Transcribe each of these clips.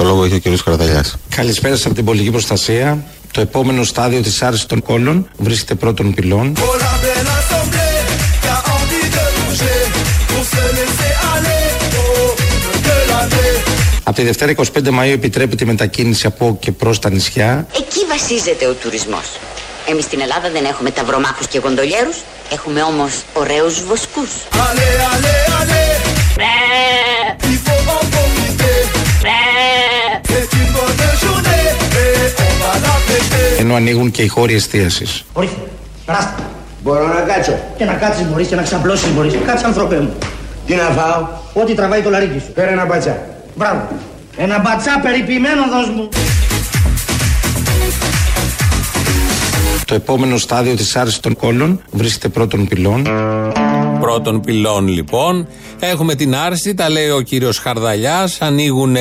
Το λόγο έχει ο κ. Καρδαλιά. Καλησπέρα από την πολιτική προστασία. Το επόμενο στάδιο της άρσης των κόλων βρίσκεται πρώτον πυλών. Από τη Δευτέρα 25 Μαΐου επιτρέπεται η μετακίνηση από και προς τα νησιά. Εκεί βασίζεται ο τουρισμός. Εμείς στην Ελλάδα δεν έχουμε ταυρομάχους και γοντολιέρους, έχουμε όμως ωραίους βοσκούς. Ενώ ανοίγουν και οι χώροι εστίασης. Ορίστε, περάστε. Μπορώ να κάτσω; Και να κάτσεις μπορείς και να ξαπλώσεις μπορείς. Κάτσε ανθρωπέ μου. Τι να φάω; Ό,τι τραβάει το λαρίκι σου. Πέρα ένα μπατσά. Μπράβο. Ένα μπατσά περιποιημένο δώσ' μου. Το επόμενο στάδιο της άρσης των κόλων βρίσκεται πρώτον πυλών. Πρώτων πυλών λοιπόν. Έχουμε την άρση, τα λέει ο κύριος Χαρδαλιάς, ανοίγουν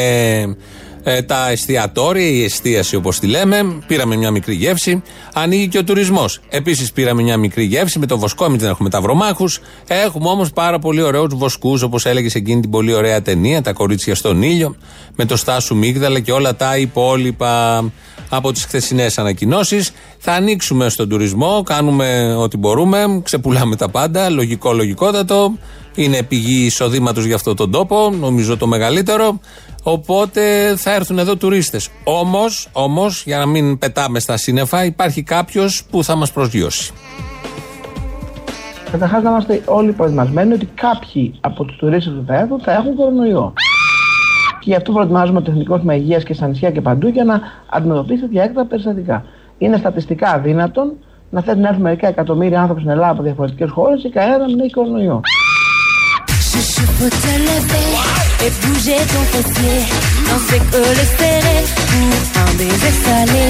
ε, τα εστιατόρια, η εστίαση όπως τη λέμε. Πήραμε μια μικρή γεύση. Ανοίγει και ο τουρισμός. Επίσης πήραμε μια μικρή γεύση με το βοσκό, εμεί δεν έχουμε ταυρομάχου. Έχουμε όμως πάρα πολύ ωραίους βοσκούς, όπως έλεγες σε εκείνη την πολύ ωραία ταινία, Τα κορίτσια στον ήλιο, με το Στάσου Μίγδαλα και όλα τα υπόλοιπα από τις χθεσινές ανακοινώσεις. Θα ανοίξουμε στον τουρισμό, κάνουμε ό,τι μπορούμε, ξεπουλάμε τα πάντα. Λογικό, λογικότατο. Είναι πηγή εισοδήματος για αυτόν τον τόπο, νομίζω το μεγαλύτερο. Οπότε θα έρθουν εδώ τουρίστες. Όμως, όμως, για να μην πετάμε στα σύννεφα, υπάρχει κάποιος που θα μας προσγειώσει. Καταρχάς, να είμαστε όλοι προετοιμασμένοι ότι κάποιοι από τους τουρίστες που θα έρθουν θα έχουν κορονοϊό. Και γι' αυτό προετοιμάζουμε το Εθνικό Σύστημα Υγείας και στα νησιά και παντού για να αντιμετωπίσει τέτοια έκτακτα περιστατικά. Είναι στατιστικά αδύνατον να θέλουν να έρθουν μερικά εκατομμύρια άνθρωποι στην Ελλάδα από διαφορετικές χώρες και κανένα να μην έχει κορονοϊό. Et bouger ton fessier. On fait que le serrer pour un baiser salé.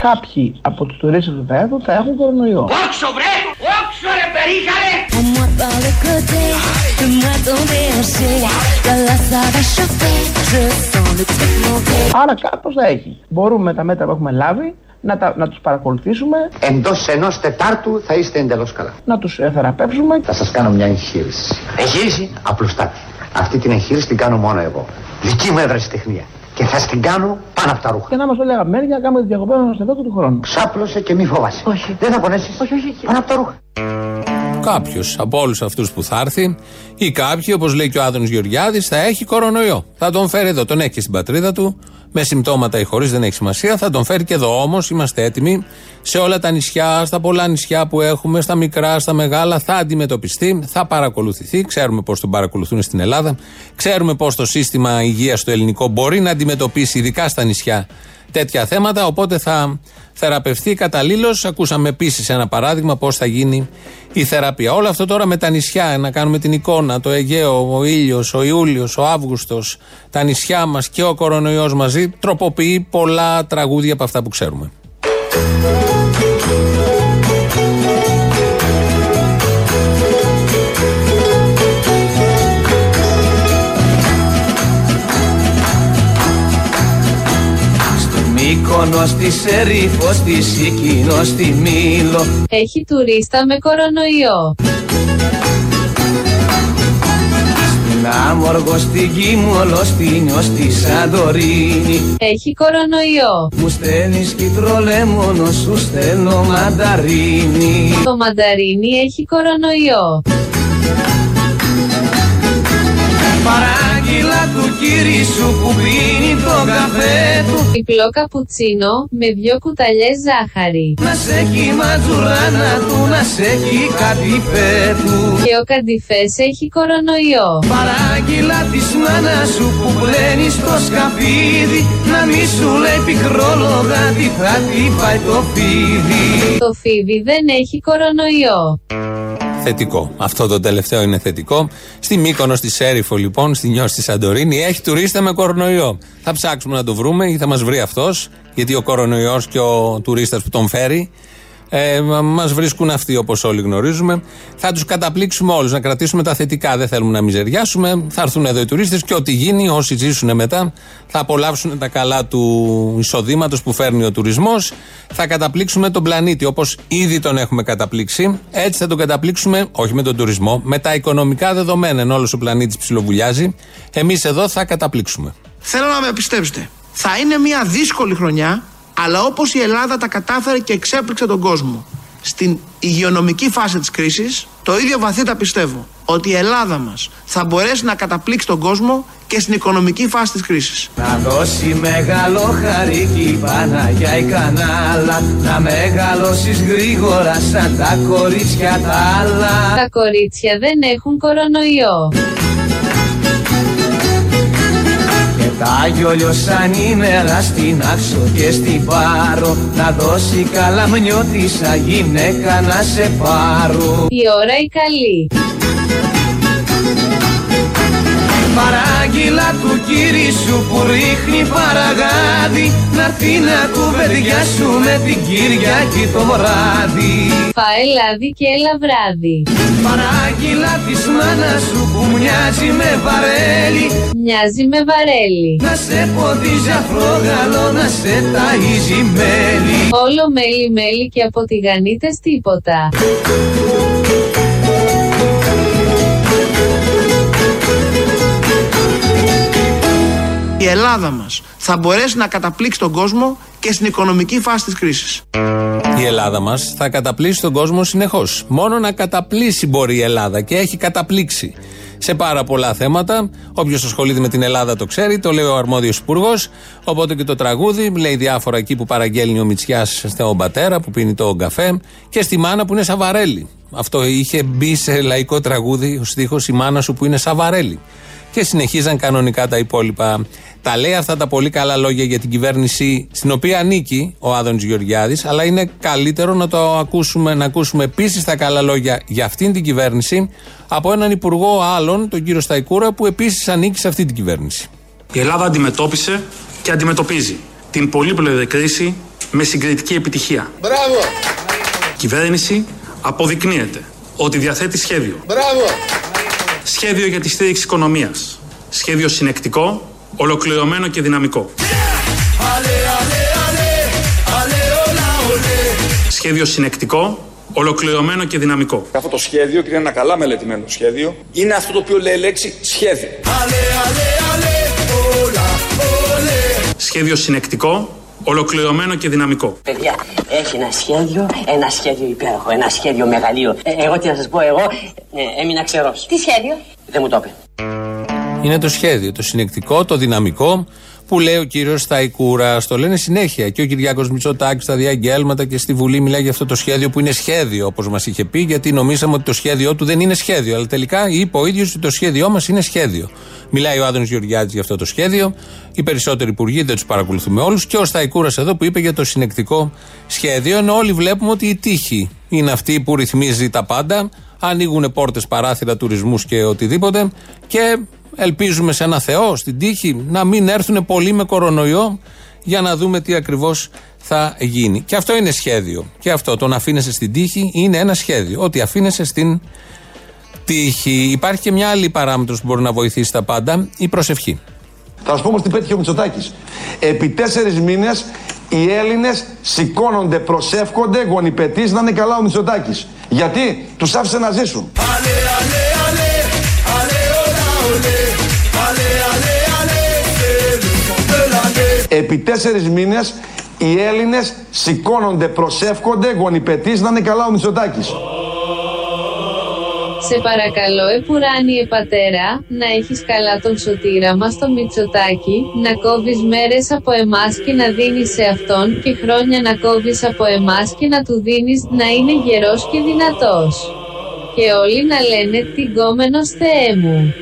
Κάποιοι από τους τουρίστες του Βέδου θα έχουν κορονοϊό. Όξο βρε! Όξο ρε περίχαρε! On moi par le côté, de moi tomber en La la ça va chauffer, je sens le truc monter. Άρα κάπως θα έχει. Μπορούμε με τα μέτρα που έχουμε λάβει να, τα, να τους παρακολουθήσουμε. Εντός ενός τετάρτου θα είστε εντελώς καλά. Να τους θεραπεύσουμε. Θα σας κάνω μια εγχείρηση. Εγχείρηση; Απλουστάτη. Αυτή την εγχείρηση την κάνω μόνο εγώ. Δική μου τεχνία. Και θα την κάνω πάνω από τα ρούχα. Και να μας όλοι αγαπημένοι για να κάνουμε τη διακοπέ μας εδώ του χρόνου. Ξάπλωσε και μη φοβάσαι. Όχι. Δεν θα πονέσεις. Όχι, όχι. Πάνω από τα ρούχα. Κάποιος από όλους αυτούς που θα έρθει ή κάποιοι, όπως λέει και ο Άδωνο Γεωργιάδης, θα έχει κορονοϊό. Θα τον φέρει εδώ. Τον έχει στην πατρίδα του με συμπτώματα ή χωρίς, δεν έχει σημασία. Θα τον φέρει και εδώ όμως. Είμαστε έτοιμοι σε όλα τα νησιά, στα πολλά νησιά που έχουμε, στα μικρά, στα μεγάλα. Θα αντιμετωπιστεί, θα παρακολουθηθεί. Ξέρουμε πώς τον παρακολουθούν στην Ελλάδα. Ξέρουμε πώς το σύστημα υγείας στο ελληνικό μπορεί να αντιμετωπίσει, ειδικά στα νησιά, τέτοια θέματα. Οπότε θα θεραπευτεί καταλήλως. Ακούσαμε επίσης ένα παράδειγμα πώς θα γίνει η θεραπεία. Όλο αυτό τώρα με τα νησιά, να κάνουμε την εικόνα, το Αιγαίο, ο ήλιος, ο Ιούλιος, ο Αύγουστος, τα νησιά μας και ο κορονοϊός μαζί, τροποποιεί πολλά τραγούδια από αυτά που ξέρουμε. Μύκονο στη Σερίφο, στη Σικίνο, στη Μήλο. Έχει τουρίστα με κορονοϊό. Στην Άμοργο, στην Κίμολο, στην στη Σαντορίνη Έχει κορονοϊό. Μου στέλνεις κυτρολέμονο, σου στέλνω μανταρίνι Το μανταρίνι έχει κορονοϊό. Παράγγειλα του κύρι σου που πίνει το καφέ του. Διπλό καπουτσίνο με δυο κουταλιές ζάχαρη. Να σε έχει ματζουράνα του, να σε έχει καντιφέ του. Και ο καντιφές έχει κορονοϊό. Παράγγειλα της μάνας σου που πλένει στο σκαπίδι Να μη σου λέει πικρόλογα τι θα τη φάει το φίδι. Το φίδι δεν έχει κορονοϊό Θετικό. Αυτό το τελευταίο είναι θετικό. Στη Μύκονο, στη Σέριφο λοιπόν, στη Νιώση, στη Σαντορίνη, έχει τουρίστα με κορονοϊό. Θα ψάξουμε να το βρούμε ή θα μας βρει αυτός, γιατί ο κορονοϊός και ο τουρίστας που τον φέρει ε, Μα βρίσκουν αυτοί όπως όλοι γνωρίζουμε. Θα τους καταπλήξουμε όλους, να κρατήσουμε τα θετικά. Δεν θέλουμε να μιζεριάσουμε. Θα έρθουν εδώ οι τουρίστες και ό,τι γίνει, όσοι ζήσουν μετά, θα απολαύσουν τα καλά του εισοδήματος που φέρνει ο τουρισμός. Θα καταπλήξουμε τον πλανήτη όπως ήδη τον έχουμε καταπλήξει. Έτσι θα τον καταπλήξουμε, όχι με τον τουρισμό, με τα οικονομικά δεδομένα. Ενώ όλος ο πλανήτης ψιλοβουλιάζει, εμείς εδώ θα καταπλήξουμε. Θέλω να με πιστέψετε. Θα είναι μια δύσκολη χρονιά, αλλά όπως η Ελλάδα τα κατάφερε και εξέπληξε τον κόσμο στην υγειονομική φάση της κρίσης, το ίδιο βαθύτα πιστεύω ότι η Ελλάδα μας θα μπορέσει να καταπλήξει τον κόσμο και στην οικονομική φάση της κρίσης. Να δώσει μεγάλο χαρίκι Παναγιά η κανάλα Να μεγαλώσεις γρήγορα σαν τα κορίτσια τα άλλα Τα κορίτσια δεν έχουν κορονοϊό. Και τα γιόλιο σαν ημέρα στην άξο και στην πάρο Να δώσει καλαμνιώτησα γυναίκα να σε πάρω Η ώρα η καλή. Παράγγειλα του κύρι σου που ρίχνει παραγάδι Να έρθει να κουβεντιάσου με την Κυριακή το βράδυ Φάε λάδι και έλα βράδυ. Παράγγειλα της μάνας σου που μοιάζει με βαρέλι Μοιάζει με βαρέλι. Να σε ποδίζει αφρόγαλο να σε ταΐζει μέλι Όλο μέλι μέλι και από τηγανίτες τίποτα. Η Ελλάδα μας θα μπορέσει να καταπλήξει τον κόσμο και στην οικονομική φάση της κρίσης. Η Ελλάδα μας θα καταπλήσει τον κόσμο συνεχώς. Μόνο να καταπλήσει μπορεί η Ελλάδα και έχει καταπλήξει σε πάρα πολλά θέματα. Όποιος ασχολείται με την Ελλάδα το ξέρει, το λέει ο αρμόδιος υπουργός. Οπότε και το τραγούδι λέει διάφορα εκεί που παραγγέλνει ο Μητσιάς στον πατέρα που πίνει το καφέ και στη μάνα που είναι Σαβαρέλη. Αυτό είχε μπει σε λαϊκό τραγούδι ο στίχος Η μάνα σου που είναι Σαβαρέλη. Και συνεχίζαν κανονικά τα υπόλοιπα. Τα λέει αυτά τα πολύ καλά λόγια για την κυβέρνηση στην οποία ανήκει ο Άδωνης Γεωργιάδης, αλλά είναι καλύτερο να το ακούσουμε, να ακούσουμε επίσης τα καλά λόγια για αυτήν την κυβέρνηση από έναν υπουργό άλλον, τον κύριο Σταϊκούρα, που επίσης ανήκει σε αυτή την κυβέρνηση. Η Ελλάδα αντιμετώπισε και αντιμετωπίζει την πολύπλευρη κρίση με συγκριτική επιτυχία. Μπράβο! Η κυβέρνηση αποδεικνύεται ότι διαθέτει σχέδιο. Μπράβο! Σχέδιο για τη στήριξη οικονομίας. Σχέδιο συνεκτικό, ολοκληρωμένο και δυναμικό. Σχέδιο συνεκτικό, ολοκληρωμένο και δυναμικό. Αυτό το σχέδιο, και είναι ένα καλά μελετημένο σχέδιο, είναι αυτό το οποίο λέει λέξη σχέδιο. Σχέδιο συνεκτικό, ολοκληρωμένο και δυναμικό. Παιδιά, έχει ένα σχέδιο, ένα σχέδιο υπέροχο, ένα σχέδιο μεγαλείο. Ε, εγώ τι να σας πω, εγώ ε, έμεινα ξερός. Τι σχέδιο; Δεν μου το είπε. Είναι το σχέδιο, το συνεκτικό, το δυναμικό που λέει ο κύριος Σταϊκούρας. Το λένε συνέχεια. Και ο Κυριάκος Μητσοτάκης στα διαγγέλματα και στη Βουλή μιλάει για αυτό το σχέδιο που είναι σχέδιο, όπως μας είχε πει, γιατί νομίζαμε ότι το σχέδιό του δεν είναι σχέδιο. Αλλά τελικά είπε ο ίδιος ότι το σχέδιό μας είναι σχέδιο. Μιλάει ο Άδωνο Γεωργιάδης για αυτό το σχέδιο. Οι περισσότεροι υπουργοί δεν τους παρακολουθούμε όλους. Και ο Σταϊκούρας εδώ που είπε για το συνεκτικό σχέδιο. Ενώ όλοι βλέπουμε ότι η τύχη είναι αυτή που ρυθμίζει τα πάντα. Ανοίγουν πόρτες, παράθυρα, τουρισμούς και οτιδήποτε. Και ελπίζουμε σε ένα Θεό, στην τύχη, να μην έρθουν πολλοί με κορονοϊό για να δούμε τι ακριβώς θα γίνει. Και αυτό είναι σχέδιο. Και αυτό το να αφήνεσαι στην τύχη είναι ένα σχέδιο. Ότι αφήνεσαι στην τύχη. Υπάρχει και μια άλλη παράμετρος που μπορεί να βοηθήσει τα πάντα, η προσευχή. Θα σα πω όμως τι πέτυχε ο Μητσοτάκης. Επί τέσσερις μήνες οι Έλληνες σηκώνονται, προσεύχονται, γονιπετή να είναι καλά ο Μητσοτάκης. Γιατί τους άφησε να ζήσουν. Επί τέσσερις μήνες οι Έλληνες σηκώνονται, προσεύχονται, γονιπετής να είναι καλά ο Μητσοτάκης. Σε παρακαλώ, επουράνιε πατέρα, να έχεις καλά τον σωτήρα μας το Μητσοτάκι, να κόβεις μέρες από εμάς και να δίνεις σε αυτόν και χρόνια να κόβεις από εμάς και να του δίνεις να είναι γερός και δυνατός. Και όλοι να λένε τυγκόμενος Θεέ μου.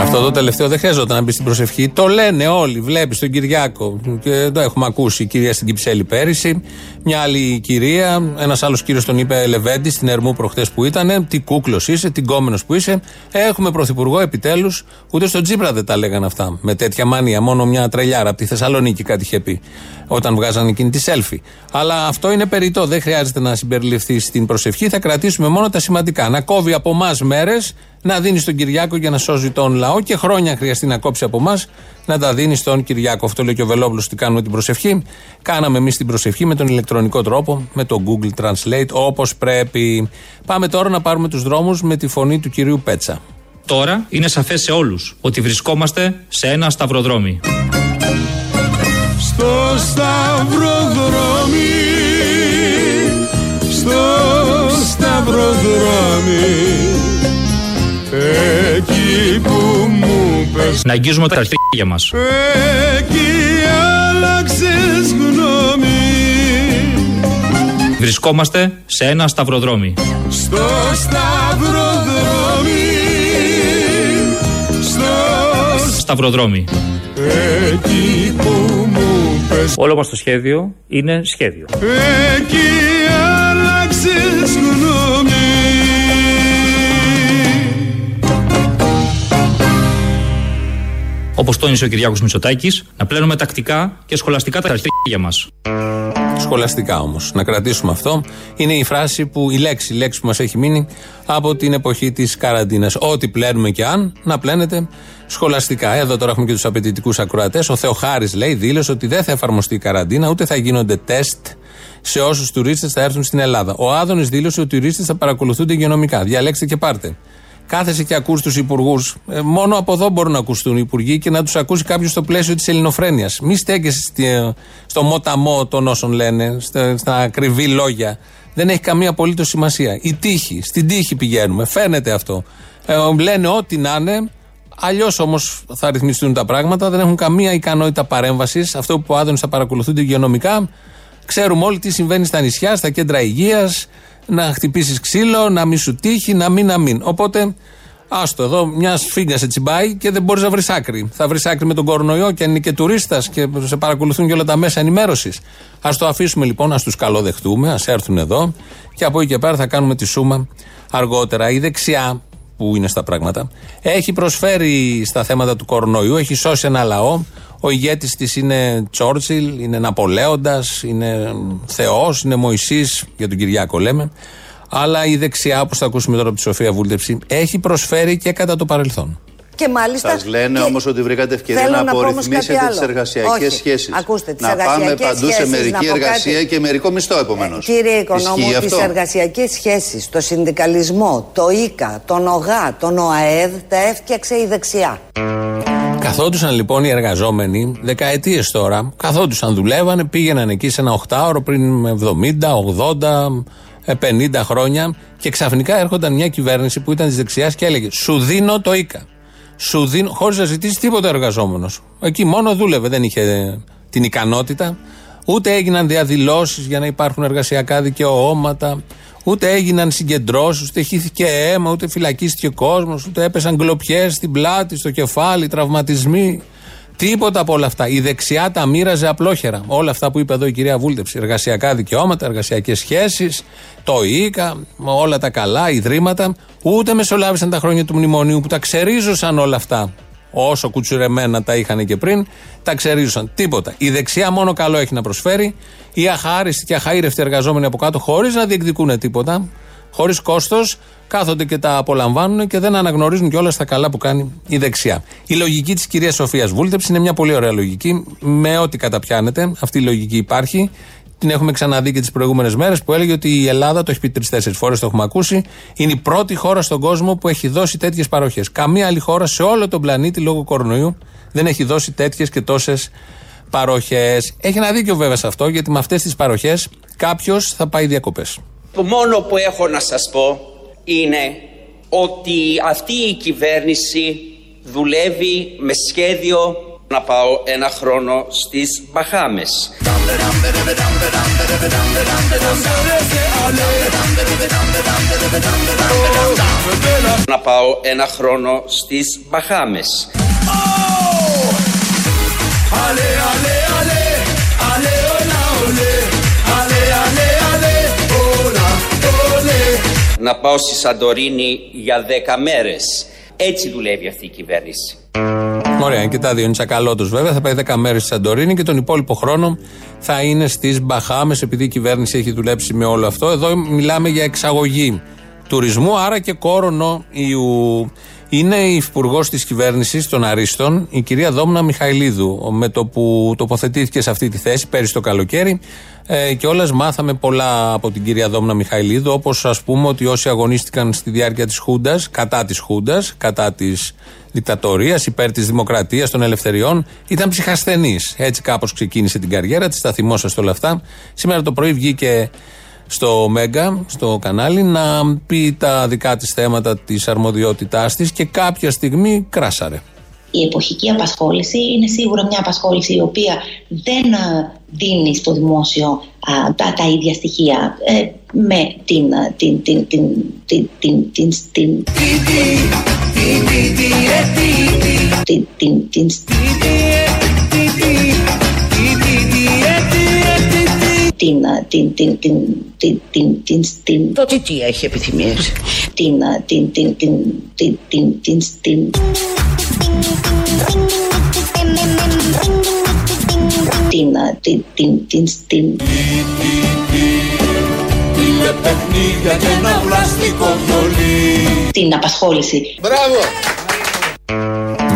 Αυτό το τελευταίο δεν χρειαζόταν να μπει στην προσευχή. Το λένε όλοι. Βλέπεις τον Κυριάκο. Και το έχουμε ακούσει. Η κυρία στην Κυψέλη πέρυσι. Μια άλλη κυρία. Ένας άλλος κύριος τον είπε Λεβέντη στην Ερμού προχθέ που ήταν. Τι κούκλος είσαι, τι κόμενο που είσαι. Έχουμε πρωθυπουργό επιτέλους. Ούτε στον Τζίπρα δεν τα λέγανε αυτά. Με τέτοια μάνια. Μόνο μια τρελιάρα από τη Θεσσαλονίκη κάτι είχε πει. Όταν βγάζανε εκείνη τη selfie. Αλλά αυτό είναι περιττό. Δεν χρειάζεται να συμπεριληφθεί στην προσευχή. Θα κρατήσουμε μόνο τα σημαντικά. Να κόβει από εμάς μέρες να δίνει στον Κυριάκο για να σώζει τον λαό και χρόνια χρειαστεί να κόψει από εμάς να τα δίνει στον Κυριάκο. Αυτό λέει και ο Βελόπουλος ότι κάνουμε την προσευχή. Κάναμε εμείς την προσευχή με τον ηλεκτρονικό τρόπο, με το Google Translate, όπως πρέπει. Πάμε τώρα να πάρουμε τους δρόμους με τη φωνή του κυρίου Πέτσα. Τώρα είναι σαφές σε όλους ότι βρισκόμαστε σε ένα σταυροδρόμι. Στο σταυροδρόμι στο σταυροδρόμι εκεί που μου πες Να αγγίζουμε τα αρχίδια μας. εκεί άλλαξες γνώμη Βρισκόμαστε σε ένα σταυροδρόμι. στο σταυροδρόμι στο Σταυροδρόμι. εκεί που μου πες Όλο μας το σχέδιο είναι σχέδιο. εκεί άλλαξες γνώμη Όπως τόνισε ο Κυριάκος Μητσοτάκης, να πλένουμε τακτικά και σχολαστικά τα αρχίδια μας. Σχολαστικά όμως. Να κρατήσουμε αυτό. Είναι η φράση που, η λέξη, η λέξη που μας έχει μείνει από την εποχή της καραντίνας. Ό,τι πλένουμε και αν, να πλένετε σχολαστικά. Εδώ τώρα έχουμε και τους απαιτητικούς ακροατές. Ο Θεοχάρης λέει, δήλωσε ότι δεν θα εφαρμοστεί η καραντίνα, ούτε θα γίνονται τεστ σε όσους τουρίστες θα έρθουν στην Ελλάδα. Ο Άδωνης δήλωσε ότι οι τουρίστες θα παρακολουθούνται υγειονομικά. Διαλέξτε και πάρτε. Κάθεσαι και ακούς τους υπουργούς. μόνο από εδώ μπορούν να ακουστούν οι υπουργοί και να τους ακούσει κάποιος στο πλαίσιο της ελληνοφρένειας. Μη στέκεσαι στη- στο μοταμό των όσων λένε, στα, στα ακριβή λόγια. Δεν έχει καμία απολύτως σημασία. Η τύχη, στην τύχη πηγαίνουμε. Φαίνεται αυτό. Ε, λένε ό,τι να είναι. Αλλιώς όμως θα ρυθμιστούν τα πράγματα. Δεν έχουν καμία ικανότητα παρέμβασης. Αυτό που ο Άδωνης θα παρακολουθούνται υγειονομικά. Ξέρουμε όλοι τι συμβαίνει στα νησιά, στα κέντρα υγείας, να χτυπήσεις ξύλο, να μην σου τύχει, να μην, να μην. Οπότε, άστο εδώ, μιας φίγκας σε τσιμπάει και δεν μπορείς να βρεις άκρη. Θα βρεις άκρη με τον κορονοϊό και αν είναι και τουρίστας και σε παρακολουθούν και όλα τα μέσα ενημέρωσης. Α το αφήσουμε λοιπόν, ας τους καλοδεχτούμε, ας έρθουν εδώ και από εκεί και πέρα θα κάνουμε τη σούμα αργότερα. Η δεξιά, που είναι στα πράγματα, έχει προσφέρει στα θέματα του κορονοϊού, έχει σώσει ένα λαό. Ο ηγέτης της είναι Τσόρτσιλ, είναι Ναπολέοντας, είναι Θεός, είναι Μωυσής, για τον Κυριάκο λέμε. Αλλά η δεξιά, όπως θα ακούσουμε τώρα από τη Σοφία Βούλτεψη, έχει προσφέρει και κατά το παρελθόν. Και μάλιστα. Σας λένε και όμως ότι βρήκατε ευκαιρία θέλω να να πω όμως απορριθμίσετε κάτι τις άλλο. εργασιακές Όχι. σχέσεις. Ακούστε, τις να πάμε εργασιακές παντού σε σχέσεις, να μερική πω εργασία κάτι. και μερικό μισθό επομένως. Κύριε Οικονόμου, Ισχύει τις αυτό; εργασιακές σχέσεις, το συνδικαλισμό, το ΙΚΑ, τον ΟΓΑ, τον ΟΑΕΔ, τα έφτιαξε η δεξιά. Καθόντουσαν λοιπόν οι εργαζόμενοι δεκαετίες τώρα, καθόντουσαν, δουλεύανε, πήγαιναν εκεί σε ένα οχτάωρο πριν 70, 80, ε, 50 χρόνια και ξαφνικά έρχονταν μια κυβέρνηση που ήταν της δεξιάς και έλεγε Σου δίνω το ΙΚΑ. Σου δίνω, χωρίς να ζητήσει τίποτα εργαζόμενος. Εκεί μόνο δούλευε, δεν είχε ε, την ικανότητα. Ούτε έγιναν διαδηλώσεις για να υπάρχουν εργασιακά δικαιώματα, ούτε έγιναν συγκεντρώσεις, ούτε χύθηκε αίμα, ούτε φυλακίστηκε κόσμος, ούτε έπεσαν γκλοπιέ στην πλάτη, στο κεφάλι, τραυματισμοί. Τίποτα από όλα αυτά. Η δεξιά τα μοίραζε απλόχερα. Όλα αυτά που είπε εδώ η κυρία Βούλτεψη. Εργασιακά δικαιώματα, εργασιακές σχέσεις, το ΙΚΑ, όλα τα καλά, ιδρύματα. Ούτε μεσολάβησαν τα χρόνια του μνημονίου που τα ξερίζωσαν όλα αυτά. Όσο κουτσουρεμένα τα είχαν και πριν, τα ξερίζωσαν. Τίποτα. Η δεξιά μόνο καλό έχει να προσφέρει. Οι αχάριστοι και αχαήρευτοι εργαζόμενοι από κάτω, χωρίς να διεκδικούν τίποτα, χωρίς κόστος, κάθονται και τα απολαμβάνουν και δεν αναγνωρίζουν κιόλας τα καλά που κάνει η δεξιά. Η λογική της κυρίας Σοφίας Βούλτεψη είναι μια πολύ ωραία λογική. Με ό,τι καταπιάνεται, αυτή η λογική υπάρχει. Την έχουμε ξαναδεί και τις προηγούμενες μέρες που έλεγε ότι η Ελλάδα, το έχει πει τρει-τέσσερι φορές, το έχουμε ακούσει, είναι η πρώτη χώρα στον κόσμο που έχει δώσει τέτοιες παροχές. Καμία άλλη χώρα σε όλο τον πλανήτη λόγω κορονοϊού δεν έχει δώσει τέτοιες και τόσες παροχές. Έχει ένα δίκιο βέβαια σε αυτό, γιατί με αυτές τις παροχές κάποιος θα πάει διακοπές. Το μόνο που έχω να σας πω είναι ότι αυτή η κυβέρνηση δουλεύει με σχέδιο να πάω ένα χρόνο στις Μπαχάμες. Να πάω ένα χρόνο στις Μπαχάμες. Ale, ale, ale, ale, hola, ole. Ale, ale, ale, hola, ole. Να πάω στη Σαντορίνη για 10 μέρες. Έτσι δουλεύει αυτή η κυβέρνηση. Ωραία, και τα δύο είναι τσακαλώτο βέβαια. Θα πάει 10 μέρες στη Σαντορίνη και τον υπόλοιπο χρόνο θα είναι στις Μπαχάμες, επειδή η κυβέρνηση έχει δουλέψει με όλο αυτό. Εδώ μιλάμε για εξαγωγή τουρισμού, άρα και κορονοϊού. Είναι η υπουργό της κυβέρνησης των Αρίστων, η κυρία Δόμνα Μιχαηλίδου. Με το που τοποθετήθηκε σε αυτή τη θέση πέρυσι το καλοκαίρι, ε, και όλε μάθαμε πολλά από την κυρία Δόμνα Μιχαηλίδου, όπως ας πούμε ότι όσοι αγωνίστηκαν στη διάρκεια της Χούντας, κατά της Χούντας, κατά της δικτατορίας, υπέρ της δημοκρατίας, των ελευθεριών, ήταν ψυχασθενείς. Έτσι κάπως ξεκίνησε την καριέρα της, τα θυμόσαστε όλα αυτά. Σήμερα το πρωί βγήκε στο Μέγκα, στο κανάλι, να πει τα δικά της θέματα της αρμοδιότητάς της και κάποια στιγμή κράσαρε. Η εποχική απασχόληση είναι σίγουρα μια απασχόληση η οποία δεν ε, δίνει στο δημόσιο τα, ίδια στοιχεία ε, με ε, την... την, την, την, την, την, την, την την, την, την, την, την, την, την, την, την, την, την... Το τι, τι έχει επιθυμίες. Την, την, την, την, την, την, την, την... Την, την, την, την, την... Είναι παιχνίδια και ένα. Την απασχόληση. Μπράβο!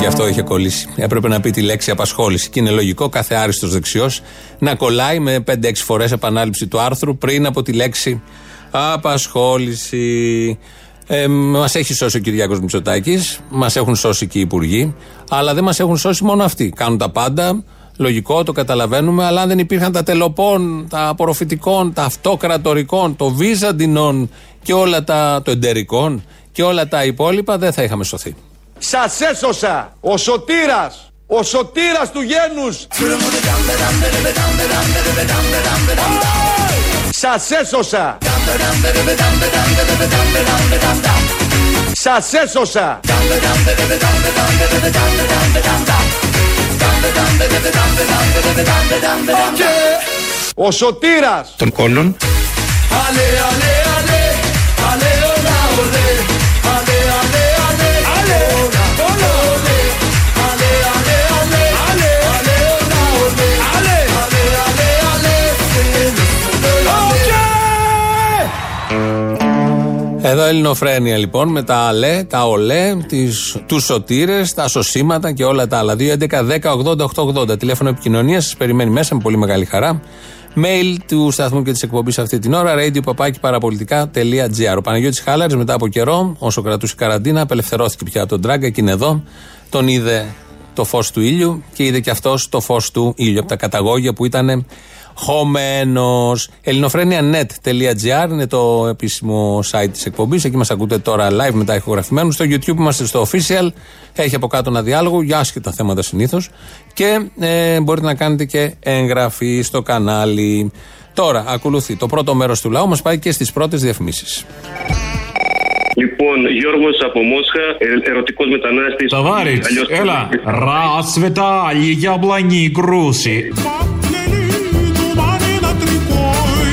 Γι' αυτό είχε κολλήσει. Έπρεπε να πει τη λέξη απασχόληση. Και είναι λογικό κάθε άριστος δεξιός να κολλάει με 5-6 φορές επανάληψη του άρθρου πριν από τη λέξη απασχόληση. Ε, μας έχει σώσει ο Κυριάκος Μητσοτάκης, μας έχουν σώσει και οι υπουργοί, αλλά δεν μας έχουν σώσει μόνο αυτοί. Κάνουν τα πάντα. Λογικό, το καταλαβαίνουμε, αλλά αν δεν υπήρχαν τα τελοπών, τα απορροφητικών, τα αυτοκρατορικών, το βίζαντινων και όλα τα. το εντερικών και όλα τα υπόλοιπα, δεν θα είχαμε σωθεί. Σας έσωσα ο σωτήρας, ο σωτήρας του γένους. Σας έσωσα. Σας έσωσα. Ο σωτήρας. Των κόλλων. Ale, ale, ale, ale, Εδώ Ελληνοφρένια λοιπόν με τα αλέ, τα ολέ, τις, τους σωτήρες, τα σωσίματα και όλα τα άλλα. 2, 11, 10, 80, 8, 80. Τηλέφωνο επικοινωνία σας περιμένει μέσα με πολύ μεγάλη χαρά. Mail του σταθμού και της εκπομπής αυτή την ώρα, radio παπάκι παραπολιτικά.gr. Ο Παναγιώτης Χάλαρης μετά από καιρό, όσο κρατούσε η καραντίνα, απελευθερώθηκε πια από τον Τράγκα και είναι εδώ. Τον είδε το φως του ήλιου και είδε και αυτός το φως του ήλιου από τα καταγόγια που ήταν χωμένος. ελληνοφρένια.net.gr είναι το επίσημο site της εκπομπής. Εκεί μας ακούτε τώρα live μετά ηχογραφημένους. Στο YouTube είμαστε στο official. Έχει από κάτω ένα διάλογο για άσχετα θέματα συνήθως. Και ε, μπορείτε να κάνετε και εγγραφή στο κανάλι. Τώρα ακολουθεί το πρώτο μέρος του λαού. Μας πάει και στις πρώτες διαφημίσεις. Λοιπόν, Γιώργος από Μόσχα, ε, ερωτικός μετανάστης. Ταβάρι, έλα. Ράσβετα, για μπλανή κρούση.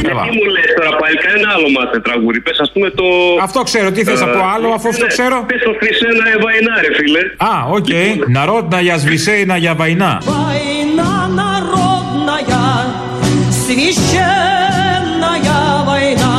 Σέβα. Τι μου λες τώρα πάλι, κανένα άλλο μάθε τραγούδι. Πες, ας πούμε το. Αυτό ξέρω, τι θες uh, από άλλο, αφού αυτό ναι, ξέρω. Πες το Χρυσένα Εβαϊνά, ρε φίλε. Α, οκ. Λοιπόν. Ναρότνα για Σβησέινα για Βαϊνά. Βαϊνά, Ναρότνα για Σβησέινα για Βαϊνά.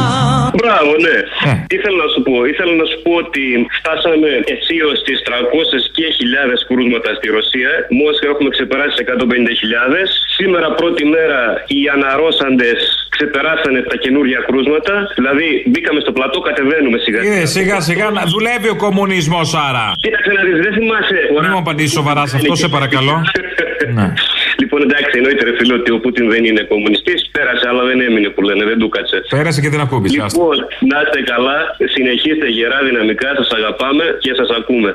Μπράβο, ναι. Ε. Ήθελα να σου πω, ήθελα να σου πω ότι φτάσαμε εσίω στι 300 και χιλιάδες κρούσματα στη Ρωσία. Μόσχα έχουμε ξεπεράσει 150.000. Σήμερα πρώτη μέρα οι αναρώσαντες ξεπεράσανε τα καινούργια κρούσματα. Δηλαδή μπήκαμε στο πλατό, κατεβαίνουμε σιγά. Ε, σιγά σιγά να δουλεύει ο κομμουνισμός άρα. Κοίταξε να δεις, δεν θυμάσαι. Μην μου απαντήσεις σοβαρά σε αυτό, σε παρακαλώ. Ναι. Λοιπόν, εντάξει, εννοείται ρε φίλε ότι ο Πούτιν δεν είναι κομμουνιστής. Πέρασε, αλλά δεν έμεινε που λένε, δεν του κάτσε. Πέρασε και δεν ακούμπησε. άστα. Λοιπόν, να είστε καλά, συνεχίστε γερά δυναμικά, σας αγαπάμε και σας ακούμε.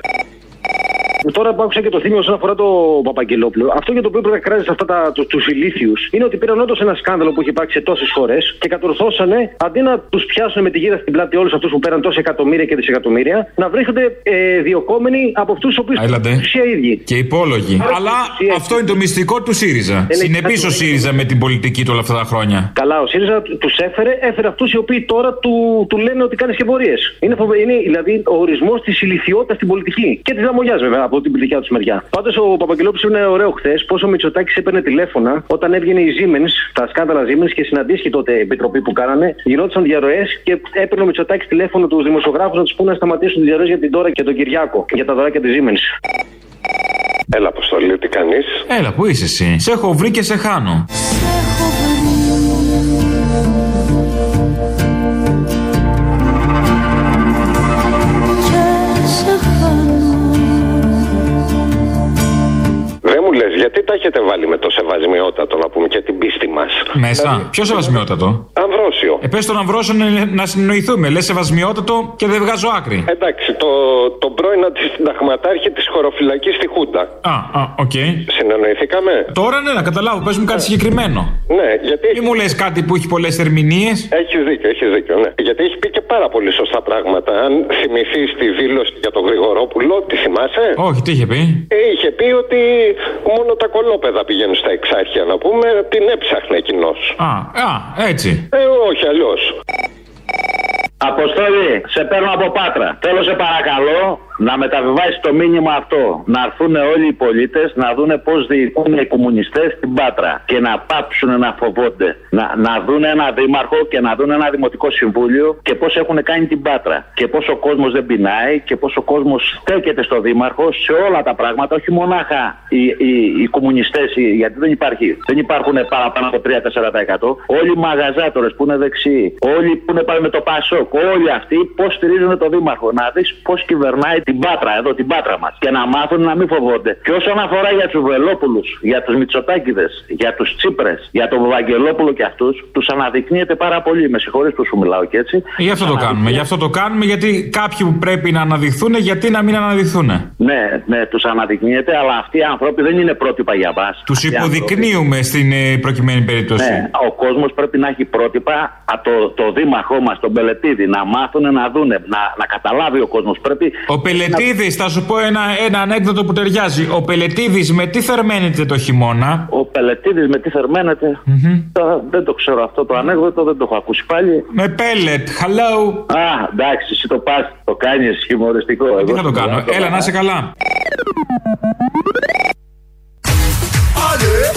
Τώρα που άκουσα και το θύμιο όσον αφορά το Παπαγγελόπουλο, αυτό για το οποίο πρέπει να κράζεις αυτά τα, του, τους ηλίθιους είναι ότι πήραν όντως ένα σκάνδαλο που έχει υπάρξει σε τόσες φορές και κατορθώσανε αντί να τους πιάσουν με τη γύρα στην πλάτη όλους αυτούς που πέραν τόσα εκατομμύρια και δισεκατομμύρια, να βρίσκονται ε, διοκόμενοι από αυτούς τους οποίους Άιλαντε. ουσία ίδιοι. Και υπόλογοι. Αλλά αυτό είναι το μυστικό του ΣΥΡΙΖΑ. Δεν έχει Συνεπής κάτι ο να ΣΥΡΙΖΑ με την πολιτική του όλα αυτά τα χρόνια. Καλά, ο ΣΥΡΙΖΑ του έφερε, έφερε αυτούς οι οποίοι τώρα του, του λένε ότι κάνεις και πορείε. Είναι, φοβε- είναι δηλαδή ο ορισμός της ηλικιότητας στην πολιτική. Και της λαμογιά βέβαια από από την δικιά τους μεριά. Πάντως ο Παπαγγελόπουλος είναι ωραίο χθες πόσο ο Μητσοτάκης έπαιρνε τηλέφωνα όταν έβγαινε η Siemens, τα σκάνδαλα Siemens και συναντήσει τότε η επιτροπή που κάνανε. Γινόντουσαν διαρροές και έπαιρνε ο Μητσοτάκης τηλέφωνο τους δημοσιογράφους να τους πούνε να σταματήσουν τις διαρροές για την τώρα και τον Κυριάκο για τα δωράκια τη Siemens. Έλα, Αποστολή, τι κάνεις; Έλα, πού είσαι εσύ; Σε έχω βρει και σε χάνω. Δεν μου λες, γιατί τα έχετε βάλει με το σεβασμιότατο να πούμε και την πίστη μας; Μέσα. Ποιο σεβασμιότατο; Αμβρόσιο. Ε, πες τον Αμβρόσιο να- να συνεννοηθούμε. Λες σεβασμιότατο και δεν βγάζω άκρη. Εντάξει, το, τον πρώην αντισυνταγματάρχη της χωροφυλακής στη Χούντα. Α, α, οκ. Συνεννοηθήκαμε. Τώρα ναι, να καταλάβω. Πες μου κάτι συγκεκριμένο. Ναι, γιατί. Μη μου λες κάτι που έχει πολλές ερμηνείες. Έχει δίκιο, έχει δίκιο, ναι. Γιατί έχει πει και πάρα πολύ σωστά πράγματα. Αν θυμηθείς τη δήλωση για τον Γρηγορόπουλο, τη θυμάσαι; Όχι, τι είχε πει; Ε, είχε πει ότι μόνο τα κολόπεδα πηγαίνουν στα Εξάρχεια, να πούμε. Την έψαχνε εκείνο. Α, α, έτσι. Ε, όχι αλλιώς. Αποστόλη, σε παίρνω από Πάτρα. Θέλω σε παρακαλώ να μεταβιβάσεις το μήνυμα αυτό. Να έρθουν όλοι οι πολίτες να δούνε πώς διοικούν οι κομμουνιστές στην Πάτρα. Και να πάψουν να φοβόνται. Να, να δουν ένα δήμαρχο και να δουν ένα δημοτικό συμβούλιο και πώς έχουν κάνει την Πάτρα. Και πώ ο κόσμος δεν πεινάει και πώ ο κόσμος στέκεται στο δήμαρχο σε όλα τα πράγματα. Όχι μονάχα οι, οι, οι κομμουνιστές, γιατί δεν, υπάρχει, δεν υπάρχουν παραπάνω από 3-4%. Όλοι οι μαγαζάτορες που είναι δεξιοί, όλοι που είναι πάλι με το Πασόκ, όλοι αυτοί πώς στηρίζουν το Δήμαρχο. Να δεις πώς κυβερνάει την Πάτρα, εδώ την Πάτρα μας. Και να μάθουν να μην φοβόνται. Και όσον αφορά για τους Βελόπουλους, για τους Μητσοτάκηδες, για τους Τσίπρες, για τον Βαγγελόπουλο και αυτούς, τους αναδεικνύεται πάρα πολύ. Με συγχωρείς που σου μιλάω και έτσι. Γι' αυτό το κάνουμε. Γι' αυτό το κάνουμε γιατί κάποιοι που πρέπει να αναδειχθούν, γιατί να μην αναδειχθούν. Ναι, ναι, τους αναδεικνύεται, αλλά αυτοί οι άνθρωποι δεν είναι πρότυπα για μα. Τους υποδεικνύουμε στην ε, προκειμένη περίπτωση. Ναι, ο κόσμος πρέπει να έχει πρότυπα από το, το δήμαρχό μας, τον Πελετίδη, να μάθουν να δούνε, να, να καταλάβει ο κόσμος. Πρέπει. Ο Πελετίδη, θα σου πω ένα, ένα ανέκδοτο που ταιριάζει. Ο Πελετίδη με τι θερμαίνεται το χειμώνα. Ο Πελετίδη με τι θερμαίνεται. Τώρα δεν το ξέρω αυτό το ανέκδοτο, δεν το έχω ακούσει πάλι. Με πέλετ, hello. Α, εντάξει, εσύ το πα, το κάνει χιουμοριστικό. Τι θα το κάνω, έλα να είσαι καλά. Allez,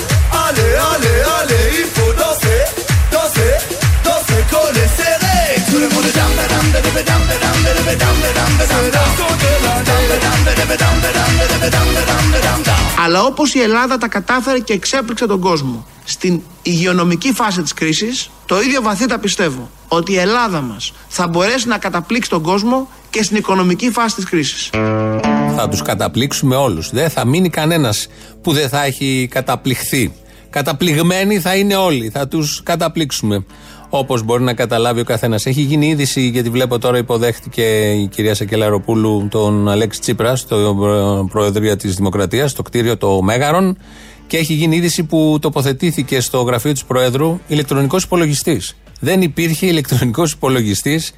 allez, allez, allez, il faut Αλλά όπως η Ελλάδα τα κατάφερε και εξέπληξε τον κόσμο στην υγειονομική φάση της κρίσης, το ίδιο βαθύτα πιστεύω ότι η Ελλάδα μας θα μπορέσει να καταπλήξει τον κόσμο και στην οικονομική φάση της κρίσης. Θα τους καταπλήξουμε όλους. Δεν θα μείνει κανένας που δεν θα έχει καταπληχθεί. Καταπληγμένοι θα είναι όλοι. Θα τους καταπλήξουμε. Όπως μπορεί να καταλάβει ο καθένας. Έχει γίνει είδηση, γιατί βλέπω τώρα υποδέχτηκε η κυρία Σακελαροπούλου τον Αλέξη Τσίπρας στο Προεδρία της Δημοκρατίας, στο κτίριο το Μέγαρον. Και έχει γίνει είδηση που τοποθετήθηκε στο γραφείο της Προέδρου ηλεκτρονικός υπολογιστής. Δεν υπήρχε ηλεκτρονικός υπολογιστής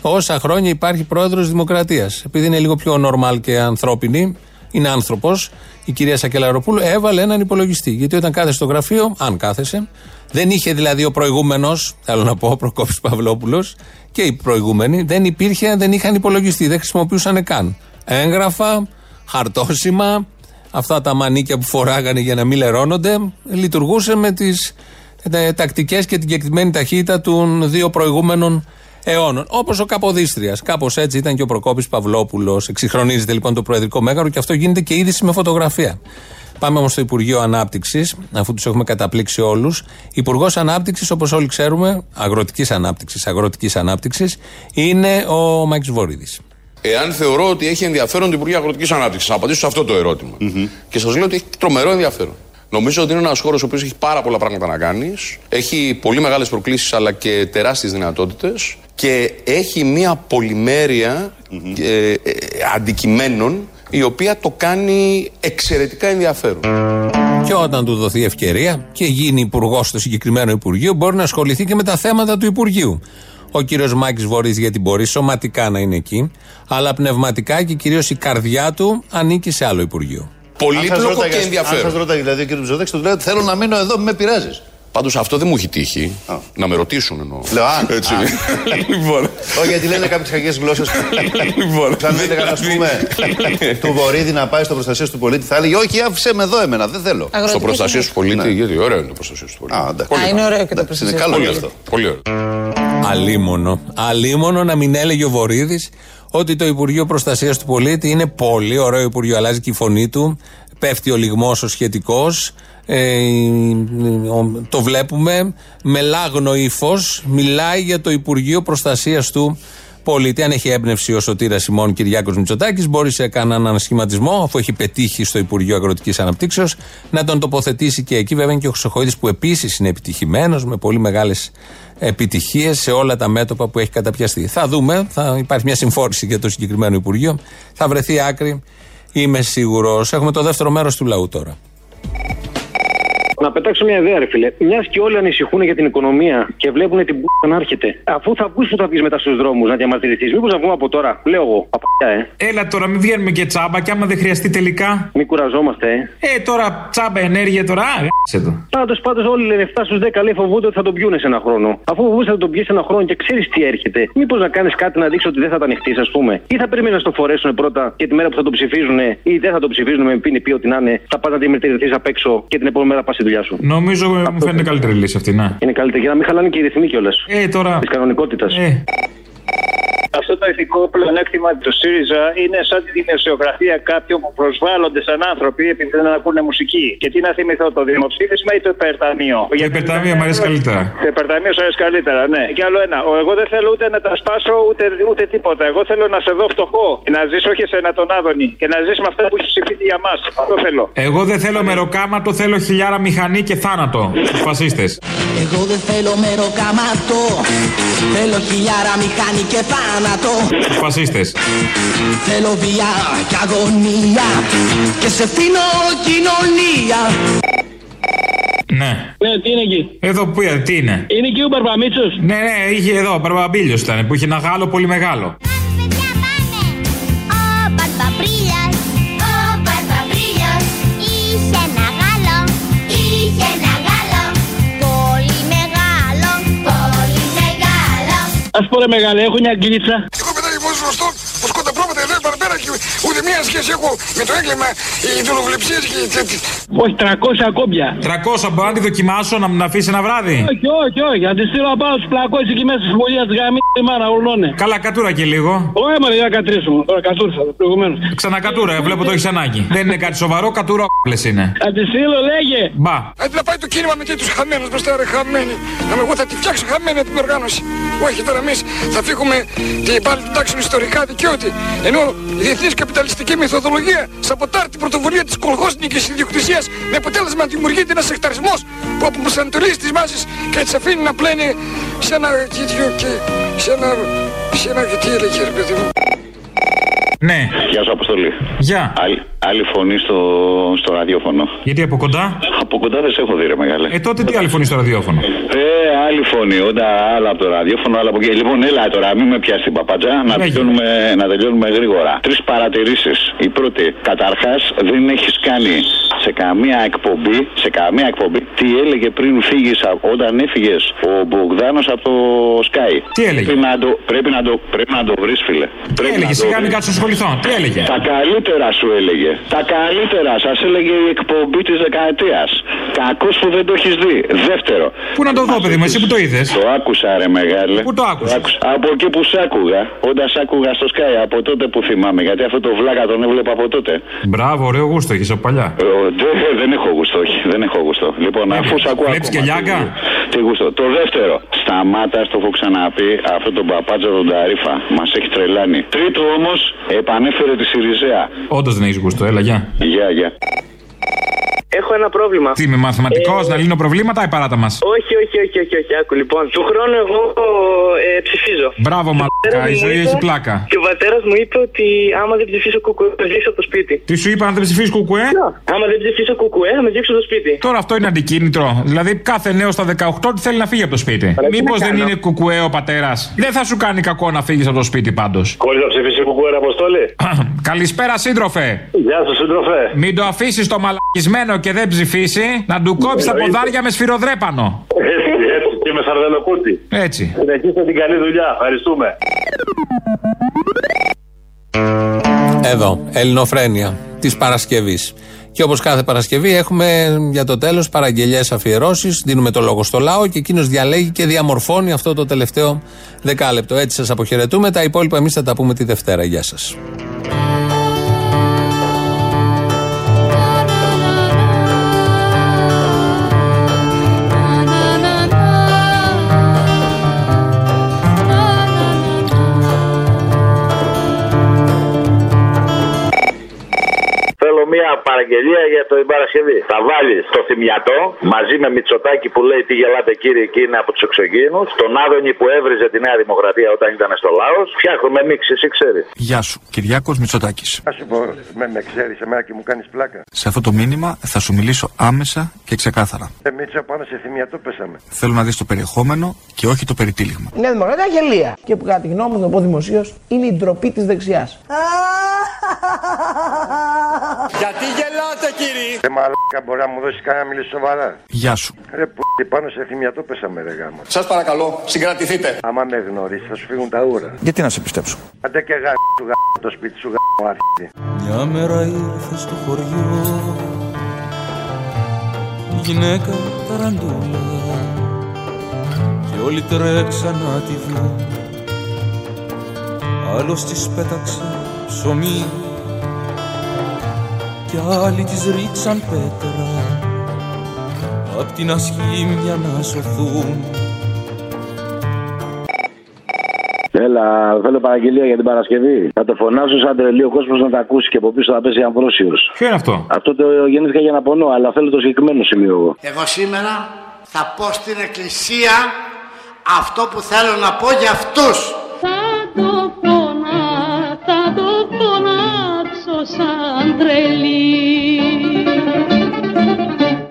όσα χρόνια υπάρχει πρόεδρος Δημοκρατίας. Επειδή είναι λίγο πιο normal και ανθρώπινη, είναι άνθρωπος, η κυρία Σακελαροπούλου έβαλε έναν υπολογιστή. Γιατί όταν κάθεσε στο γραφείο, αν κάθεσε, δεν είχε δηλαδή ο προηγούμενος, θέλω να πω, ο Προκόπης Παυλόπουλος και οι προηγούμενοι, δεν υπήρχε, δεν είχαν υπολογιστή, δεν χρησιμοποιούσαν καν. Έγγραφα, χαρτόσημα, αυτά τα μανίκια που φοράγανε για να μην λερώνονται, λειτουργούσε με τις τακτικές και την κεκτημένη ταχύτητα των δύο προηγούμενων αιώνων. Όπως ο Καποδίστριας. Κάπως έτσι ήταν και ο Προκόπης Παυλόπουλος. Εξυγχρονίζεται λοιπόν το Προεδρικό Μέγαρο και αυτό γίνεται και είδηση με φωτογραφία. Πάμε όμως στο Υπουργείο Ανάπτυξης, αφού τους έχουμε καταπλήξει όλους. Υπουργός Ανάπτυξης, όπως όλοι ξέρουμε, αγροτικής ανάπτυξης, αγροτικής ανάπτυξης, είναι ο Μάκη Βόρυδη. Εάν θεωρώ ότι έχει ενδιαφέρον το Υπουργείο Αγροτικής Ανάπτυξης, να απαντήσω σε αυτό το ερωτημα Και σας λέω ότι έχει τρομερό ενδιαφέρον. Νομίζω ότι είναι ένας χώρος ο οποίος έχει πάρα πολλά πράγματα να κάνει. Έχει πολύ μεγάλες προκλήσεις αλλά και τεράστιες δυνατότητες. Και έχει μια πολυμέρεια ε, ε, αντικειμένων η οποία το κάνει εξαιρετικά ενδιαφέρον. Και όταν του δοθεί ευκαιρία και γίνει υπουργός στο συγκεκριμένο Υπουργείο, μπορεί να ασχοληθεί και με τα θέματα του Υπουργείου. Ο κύριος Μάκης Βορύδης, γιατί μπορεί σωματικά να είναι εκεί, αλλά πνευματικά και κυρίως η καρδιά του ανήκει σε άλλο Υπουργείο. Πολύπλοκο και Αν ενδιαφέρον. σας ρωτάει δηλαδή ο κ. Μητσοτάκη, του λέει ότι θέλω να μείνω εδώ, μην με πειράζει. Πάντως αυτό δεν μου έχει τύχει. Να με ρωτήσουν εννοώ. Λέω, αν. Έτσι. αν. λοιπόν. Όχι, γιατί λένε κάποιες κακές γλώσσες. Λοιπόν. Θα δείτε κανένα, ας πούμε, του Βορύδη να πάει στο προστασία του πολίτη, θα έλεγε Όχι, άφησε με εδώ εμένα, δεν θέλω. Στο προστασία του πολίτη, γιατί ωραίο είναι το προστασία του πολίτη. Α, εντάξει. Α, είναι ωραίο και το Είναι προστασία. καλό Πολύ γι' ωραίο. αυτό. Πολύ ωραίο. Αλίμονο. Αλίμονο να μην έλεγε ο Βορύδης ότι το Υπουργείο Προστασίας του Πολίτη είναι πολύ ωραίο Υπουργείο. Αλλάζει και η φωνή του. Πέφτει ο λιγμός ο σχετικός. Ε, ο- το βλέπουμε με λάγνο ύφος. Μιλάει για το Υπουργείο Προστασίας του Πολίτη. Αν έχει έμπνευση ο Σωτήρας Σιμών Κυριάκος Μητσοτάκης, μπορεί σε κανέναν ανασχηματισμό, αφού έχει πετύχει στο Υπουργείο Αγροτικής Αναπτύξεως, να τον τοποθετήσει και εκεί. Βέβαια είναι και ο Χρυσοχοίδης που επίσης είναι επιτυχημένος, με πολύ μεγάλες επιτυχίες σε όλα τα μέτωπα που έχει καταπιαστεί. Θα δούμε, θα υπάρχει μια συμφόρηση για το συγκεκριμένο Υπουργείο. Θα βρεθεί άκρη, είμαι σίγουρος. Έχουμε το δεύτερο μέρος του λαού τώρα. Να πετάξω μια ιδέα, ρε φίλε. Μιας και όλοι ανησυχούν για την οικονομία και βλέπουν την π***α να έρχεται. Αφού θα βγει που θα βγει μετά στους δρόμους να διαμαρτυρηθείς, μήπως να βγούμε από τώρα. Λέω εγώ, παπαγιά, ε. Έλα τώρα, μην βγαίνουμε και τσάμπα και άμα δεν χρειαστεί τελικά. Μην κουραζόμαστε, ε. Ε, τώρα τσάμπα ενέργεια τώρα. Α, γ***σε το. Πάντως, πάντως όλοι λένε 7 στους 10 λέει φοβούνται ότι θα τον πιούνε σε ένα χρόνο. Αφού φοβούνται ότι θα τον πιει σε ένα χρόνο και ξέρεις τι έρχεται, μήπως να κάνεις κάτι να δείξει ότι δεν θα τα ανοιχτείς, ας πούμε. Ή θα πρέπει να στο φορέσουν πρώτα και τη μέρα που θα το ψηφίζουν ή δεν θα το ψηφίζουν με πίνη πει ότι να είναι, θα πας να διαμαρτυρηθείς απ' έξω και την επόμενη μέρα πας στη δουλειά σου. Νομίζω ε, μου φαίνεται καλύτερη λύση αυτή, να. Είναι καλύτερη για να μην χαλάνε και οι ρυθμοί κιόλας. Ε, τώρα. Της κανονικότητας. Ε. Αυτό το ηθικό πλεονέκτημα του ΣΥΡΙΖΑ είναι σαν τη δημοσιογραφία κάποιων που προσβάλλονται σαν άνθρωποι επειδή δεν ακούνε μουσική. Και τι να θυμηθώ, το δημοψήφισμα ή το υπερταμείο; Το υπερταμείο μου αρέσει καλύτερα. Το υπερταμείο σου αρέσει καλύτερα, ναι. Και άλλο ένα. Ο, εγώ δεν θέλω ούτε να τα σπάσω ούτε, ούτε τίποτα. Εγώ θέλω να σε δω φτωχό. Και να ζήσω όχι εσένα τον Άδωνη. Και να ζήσει με αυτά που έχει ψηφίσει για μας. Αυτό θέλω. Εγώ δεν θέλω μεροκάματο, θέλω χιλιάρα μηχανή και θάνατο στους φασίστες. Εγώ δεν θέλω μεροκάματο Θέλω χιλιάρα μηχανή και θάνατο Στου φασίστες. Θέλω βία και αγωνία Και σε φίνω κοινωνία Ναι. Ναι, τι είναι εκεί; Εδώ που είναι, τι είναι; Είναι εκεί ο Μπαρμπαμίτσος. Ναι, ναι, είχε εδώ, Παρπαμπίλιο ήταν που είχε ένα γάλο πολύ μεγάλο. Α πω ρε μεγάλε, έχω μια γκρίτσα. Εγώ πετάει μόνο γνωστό πως κονταπρόβατα εδώ παραπέρα και ούτε μία σχέση έχω με το έγκλημα, οι δουλοβλεψίες και οι τέτοιες. Όχι, 300 ακόμπια. 300 μπορεί να τη δοκιμάσω να μου αφήσει ένα βράδυ; Όχι, όχι, όχι. Να τη στείλω να πάω του πλακώσεις εκεί μέσα στη σχολεία τη γαμμή η μάνα ουρλώνε. Καλά, κατούρα και λίγο. Όχι, μωρέ, για να κατρίσουμε. Τώρα κατούρισα προηγουμένως. Ξανακατούρα, βλέπω το έχεις ανάγκη. Δεν είναι κάτι σοβαρό, κατούρα όπλες είναι. Να τη στείλω, λέγε. Μπα. Αντί να πάει το κίνημα με τέτοιους χαμένους μπροστά ρε χαμένοι. Να με εγώ θα τη φτιάξω χαμένη την οργάνωση. Όχι τώρα εμείς θα φύγουμε την πάλι την τάξη ιστορικά δικαιώτη. Ενώ η διεθνής καπιταλιστική μεθοδολογία σαποτάρει την πρωτοβουλία της κολγόσνικης ιδιοκτησίας με αποτέλεσμα να δημιουργείται ένας εκταρισμός που αποπροσανατολίζει τις μάσεις και τις αφήνει να πλένει σε ένα τέτοιο και σε ένα... σε ένα... τι έλεγε ρε παιδί μου. Ναι. Γεια σου, Αποστολή. Γεια. Άλλη, άλλη φωνή στο, στο ραδιόφωνο. Γιατί από κοντά; Από κοντά δεν σε έχω δει, ρε μεγάλε. Ε, τότε τι άλλη φωνή στο ραδιόφωνο; Ε, άλλη φωνή. Όταν άλλα από το ραδιόφωνο, άλλα από εκεί. Λοιπόν, έλα τώρα, μην με πιάσει την παπάτζα, να τελειώνουμε, να τελειώνουμε γρήγορα. Τρεις παρατηρήσεις. Η πρώτη, καταρχάς, δεν έχεις κάνει σε καμία εκπομπή, σε καμία εκπομπή, τι έλεγε πριν φύγεις, όταν έφυγες ο Μπογδάνος από το Sky. Τι έλεγε; Πρέπει να το, πρέπει να το, πρέπει να το βρεις, φίλε. Τι Πρέπει έλεγε, να το σιγά μην βρεις. Κάτσω να ασχοληθώ. Τι έλεγε; Τα καλύτερα σου έλεγε. Τα καλύτερα σας έλεγε η εκπομπή της δεκαετίας. Κακό που δεν το έχεις δει. Δεύτερο. Πού να το δω, παιδί μου, εσύ που το είδες; Το άκουσα, ρε μεγάλε. Πού το άκουσα. Από εκεί που σ' άκουγα. Όταν σ' άκουγα στο Sky. Από τότε που θυμάμαι. Γιατί αυτό το βλάκα τον έβλεπα από τότε. Μπράβο, ωραίο γούστο έχεις από παλιά. Ε, δε- δεν έχω γούστο, όχι. Δεν έχω γούστο. Λοιπόν, αφού σ' ακούω. Βλέπεις ακόμα, και λιάγκα; τι- Τι γούστο. Το δεύτερο. Σταμάτα, το έχω ξαναπεί. Αυτό τον παπάτζο τον Ταρίφα. Μας έχει τρελάνει. Τρίτο όμως, επανέφερε τη Σιριζέα. Όντως δεν έχεις γούστο, έλα, γεια. Γεια, γεια. Έχω ένα πρόβλημα. Τι είμαι μαθηματικός, Ε, να λύνω προβλήματα ή παράτα μας; Όχι, όχι, όχι, όχι, όχι. Άκου λοιπόν. Του χρόνου εγώ ε, ψηφίζω. Μπράβο, πατέρας μαλάκα, η μου ζωή είπε- έχει πλάκα. Και ο πατέρας μου είπε ότι άμα δεν ψηφίσω κουκουέ, θα ζήσω από το σπίτι. Τι σου είπα, αν δεν ψηφίσεις κουκουέ; Άμα δεν ψηφίσω κουκουέ, θα με ζήσω στο σπίτι. Τώρα αυτό είναι αντικίνητρο. Δηλαδή, κάθε νέος στα 18 τι θέλει να φύγει από το σπίτι. Αλλά τι Μήπως να δεν κάνω; είναι κουκουέ ο πατέρας; Δεν θα σου κάνει κακό να φύγεις από το σπίτι πάντως. Χωρίς να ψηφίσει κουκουέ, Αποστόλη. Καλησπέρα, σύντροφε. Γεια σα, σύντροφε. Μην το αφήσεις το μαλακισμένο και δεν ψηφίσει, να του κόψει τα Εννοείται. ποδάρια με σφυροδρέπανο. Έτσι, έτσι. Και με σαρδελοκούτι. Έτσι. Συνεχίστε την καλή δουλειά. Ευχαριστούμε. Εδώ, Ελληνοφρένεια της Παρασκευής. Και όπως κάθε Παρασκευή έχουμε για το τέλος παραγγελίε αφιερώσεις. Δίνουμε το λόγο στο λαό και εκείνος διαλέγει και διαμορφώνει αυτό το τελευταίο δεκάλεπτο. Έτσι σας αποχαιρετούμε. Τα υπόλοιπα εμείς θα τα πούμε τη Δευτέρα. Γεια σας. Παραγγελία για την Παρασκευή. Θα βάλεις το θυμιατό μαζί με Μητσοτάκη που λέει τι γελάτε κύριε και είναι από τους εξωγήινους. Τον Άδωνη που έβριζε τη Νέα Δημοκρατία όταν ήταν στο λαός. Φτιάχνουμε μίξη, εσύ ξέρεις. Γεια σου, Κυριάκος Μητσοτάκης. Α σου πω, με, με ξέρεις εμένα και μου κάνεις πλάκα. Σε αυτό το μήνυμα θα σου μιλήσω άμεσα και ξεκάθαρα. Ε, Μίτσα πάνω σε θυμιατό πέσαμε. Θέλω να δεις το περιεχόμενο και όχι το περιτύλιγμα. Η Νέα Δημοκρατία γελία. Και που κατά τη γνώμη μου, θα το πω δημοσίως, είναι η ντροπή της δεξιάς. Γιατί γελάτε κύριε. Ε, μαλάκα μπορεί να μου δώσει κανένα να μιλήσει σοβαρά; Γεια σου. Ρε που πάνω σε θυμιατό πέσαμε ρε γάμα. Σας παρακαλώ, συγκρατηθείτε. Άμα με γνωρίσει θα σου φύγουν τα ούρα. Γιατί να σε πιστέψω; Άντε και γάμ σου γάμ το σπίτι σου γάμ άρχιτη. Μια μέρα ήρθες στο χωριό η γυναίκα ταραντούλα και όλοι τρέξαν να τη δουν άλλος της πέταξε ψωμί κι άλλοι της ρίξαν πέτρα απ' την ασχήμια να σωθούν Έλα, θέλω παραγγελία για την Παρασκευή. Θα το φωνάσω σαν τρελή ο κόσμος να τα ακούσει και από πίσω θα πέσει αμβρόσιος. Ποιο είναι αυτό; Αυτό το γεννήθηκα για να πονώ, αλλά θέλω το συγκεκριμένο σημείο εγώ. Εγώ σήμερα θα πω στην εκκλησία αυτό που θέλω να πω για αυτούς. Τρελή.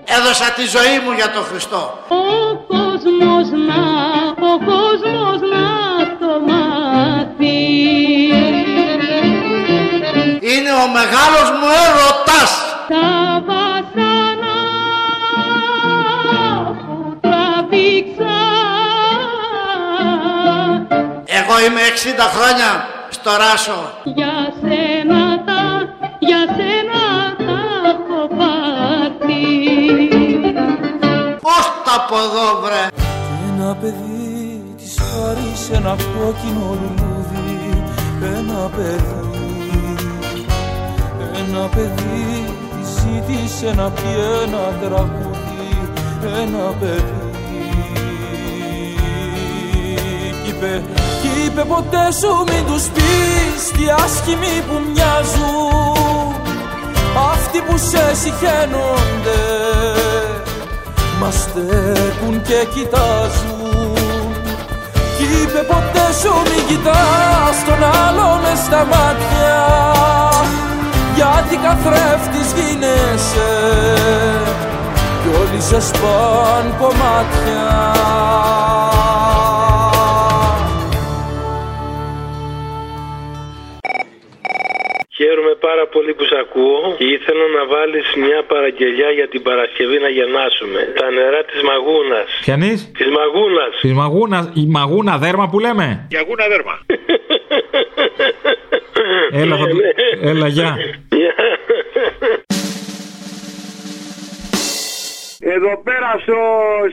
Έδωσα τη ζωή μου για τον Χριστό. Ο κόσμος να, ο κόσμος να το μάθει. Είναι ο μεγάλος μου έρωτας. Τα βασανά που τραβήξα Εγώ είμαι 60 χρόνια στο Ράσο. για σένα τα, για σένα τα έχω πάθει. Πώς τα πω εδώ βρε; Ένα παιδί της χάρισε ένα κόκκινο λουλούδι Ένα παιδί, ένα παιδί της ζήτησε να πει ένα τραγούδι Ένα παιδί Κι είπε, κι είπε ποτέ σου μην τους πεις τι άσχημοι που μοιάζουν Αυτοί που σε συχαίνονται μας στέκουν και κοιτάζουν. Κι είπε ποτέ σου μην κοιτάς τον άλλο μες στα μάτια. Γιατί καθρέφτης γίνεσαι κι όλοι σε σπάν κομμάτια πολύ που σ' ακούω και ήθελα να βάλεις μια παραγγελιά για την Παρασκευή να γεννάσουμε. Τα νερά της Μαγούνας. Πιανεί; Της Μαγούνας. Της μαγούνα, η μαγούνα δέρμα που λέμε; Για γούνα δέρμα. Έλα, θα του... Έλα, γεια. Εδώ πέρα στο,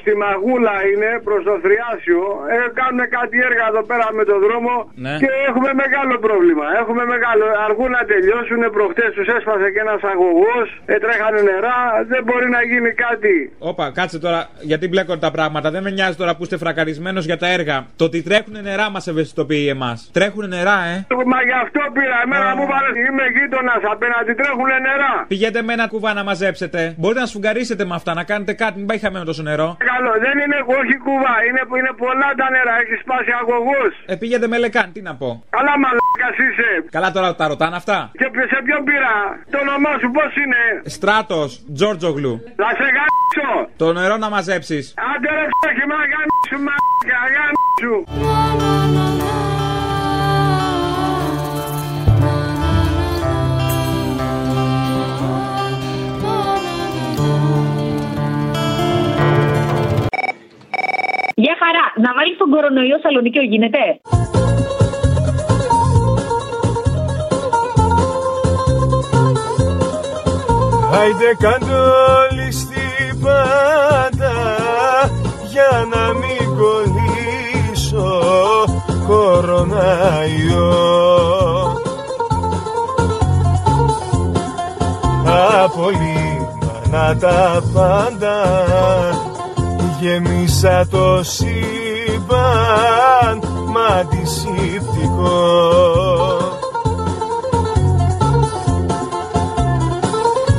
στη Μαγούλα είναι προς το Θριάσιο. Ε, κάνουν κάτι έργα εδώ πέρα με το δρόμο Ναι. και έχουμε μεγάλο πρόβλημα. Έχουμε μεγάλο. Αργούν να τελειώσουν. Προχτές τους έσπασε και ένας αγωγός. Ε, τρέχανε νερά. Δεν μπορεί να γίνει κάτι. Όπα, κάτσε τώρα, γιατί μπλέκονται τα πράγματα. Δεν με νοιάζει τώρα που είστε φρακαρισμένος για τα έργα. Το ότι τρέχουν νερά μας ευαισθητοποιεί εμάς. Τρέχουν νερά, ε. Μα γι' αυτό πήρα. Εμένα μου βάλε. Είμαι γείτονας απέναντι. Τρέχουν νερά. Πηγαίνετε με ένα κουβά να μαζέψετε. Μπορείτε να σφουγγαρίσετε με αυτά, να κάνετε κάτι, μην πάει χαμένο τόσο νερό. Καλό, δεν είναι όχι κουβά. Είναι, είναι πολλά τα νερά. Έχεις σπάσει αγωγό. Ε, πήγαινε με λεκάν, τι να πω. Καλά, μαλάκας είσαι. Καλά τώρα τα ρωτάνε αυτά. Και σε ποιον πήρα; Το όνομά σου πώς είναι; Στράτος, Τζόρτζογλου. Θα σε γάμισω. Το νερό να μαζέψεις. Άντε ρε φτώχη, μα γάμισου, μα γάμισου. κορονοϊό Σαλονίκιο γίνεται; Άιντε καντόλι στην πάντα για να μην κολλήσω κοροναϊό. Απολύμανα τα πάντα γεμίσα το σύμπαν μα αντισηπτικό.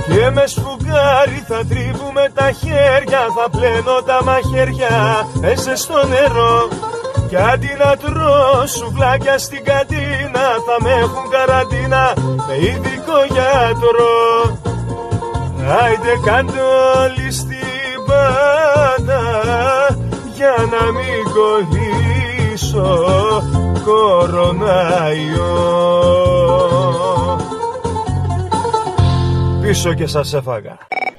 Και με σφουγγάρι θα τρίβουμε τα χέρια Θα πλένω τα μαχαίρια μέσα στο νερό Κι αντί να τρώω σουβλάκια στην καντίνα Θα με έχουν καραντίνα με ειδικό γιατρό Άιντε κάντε όλοι στην πάντα Για να μην κολλήσω κοροναϊό Πίσω και σας έφαγα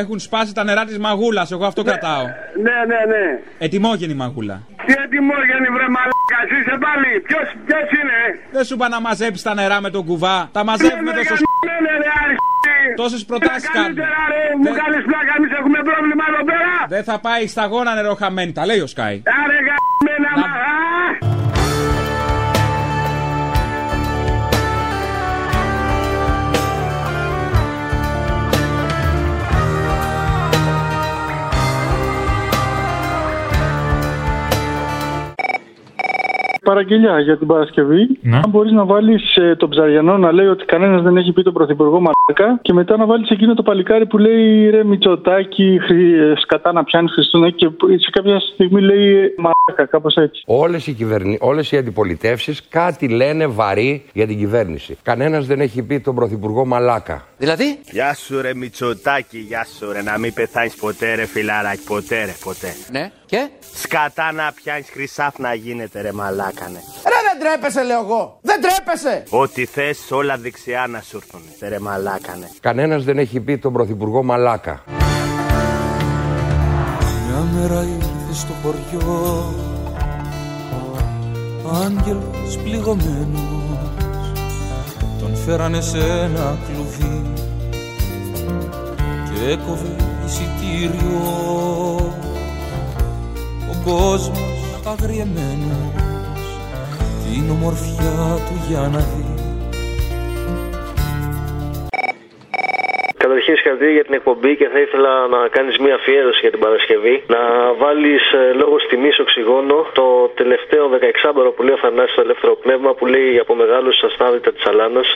Έχουν σπάσει τα νερά της μαγούλας. Εγώ αυτό κρατάω. Ναι, ναι, ναι. Ετοιμόγενη μαγούλα. Τι ετοιμόγενη βρε μαλάκα, είσαι πάλι. Ποιος, ποιος είναι; Δεν σου είπα να μαζέψεις τα νερά με τον κουβά. Τα μαζεύουμε τόσο σ... Ναι, ναι, ρε, αριστή. Τόσες προτάσεις κάνουμε. Καλύτερα, ρε, μου κάνεις πλάκα, εμείς έχουμε πρόβλημα εδώ πέρα. Δεν θα πάει σταγόνα νερό χαμένη. Τα λέει ο Σκάι. Άρε, γαμμένα, μα, Παραγγελιά για την Παρασκευή. Αν μπορείς να βάλεις τον Ψαριανό να λέει ότι κανένας δεν έχει πει τον Πρωθυπουργό Μαλάκα και μετά να βάλεις εκείνο το παλικάρι που λέει ρε Μητσοτάκι, χρη- σκατά να πιάνεις Χριστούνα και που σε κάποια στιγμή λέει Μαλάκα, κάπως έτσι. Όλες οι, κυβερνη... Όλες οι αντιπολιτεύσεις κάτι λένε βαρύ για την κυβέρνηση. Κανένας δεν έχει πει τον Πρωθυπουργό Μαλάκα. Δηλαδή; Γεια σου ρε Μητσοτάκη, γεια σου ρε. Να μην πεθάνεις ποτέ ρε φιλαράκι, ποτέ ρε, ποτέ. Ναι, και; Σκατά να πιάνεις χρυσάφ να γίνεται ρε μαλάκανε. Ρε δεν τρέπεσαι, λέω εγώ. Δεν τρέπεσαι. Ό,τι θες όλα δεξιά να σου έρθουν. Ρε μαλάκανε. Κανένας δεν έχει πει τον Πρωθυπουργό Μαλάκα. Μια μέρα ήρθε στο χωριό Άγγελος πληγωμένος Τον φέρανε σε ένα κλουβί Και έκοβε εισιτήριο Ο κόσμος αγριεμένος Την ομορφιά του για να δεις Καταρχήν συγχαρητήρια για την εκπομπή και θα ήθελα να κάνεις μια αφιέρωση για την Παρασκευή. Να βάλεις λόγω τιμής οξυγόνο το τελευταίο 16ωρο που λέει ο Θανάσης στο ελεύθερο πνεύμα που λέει από μεγάλου αστάδητα της Αλάνας.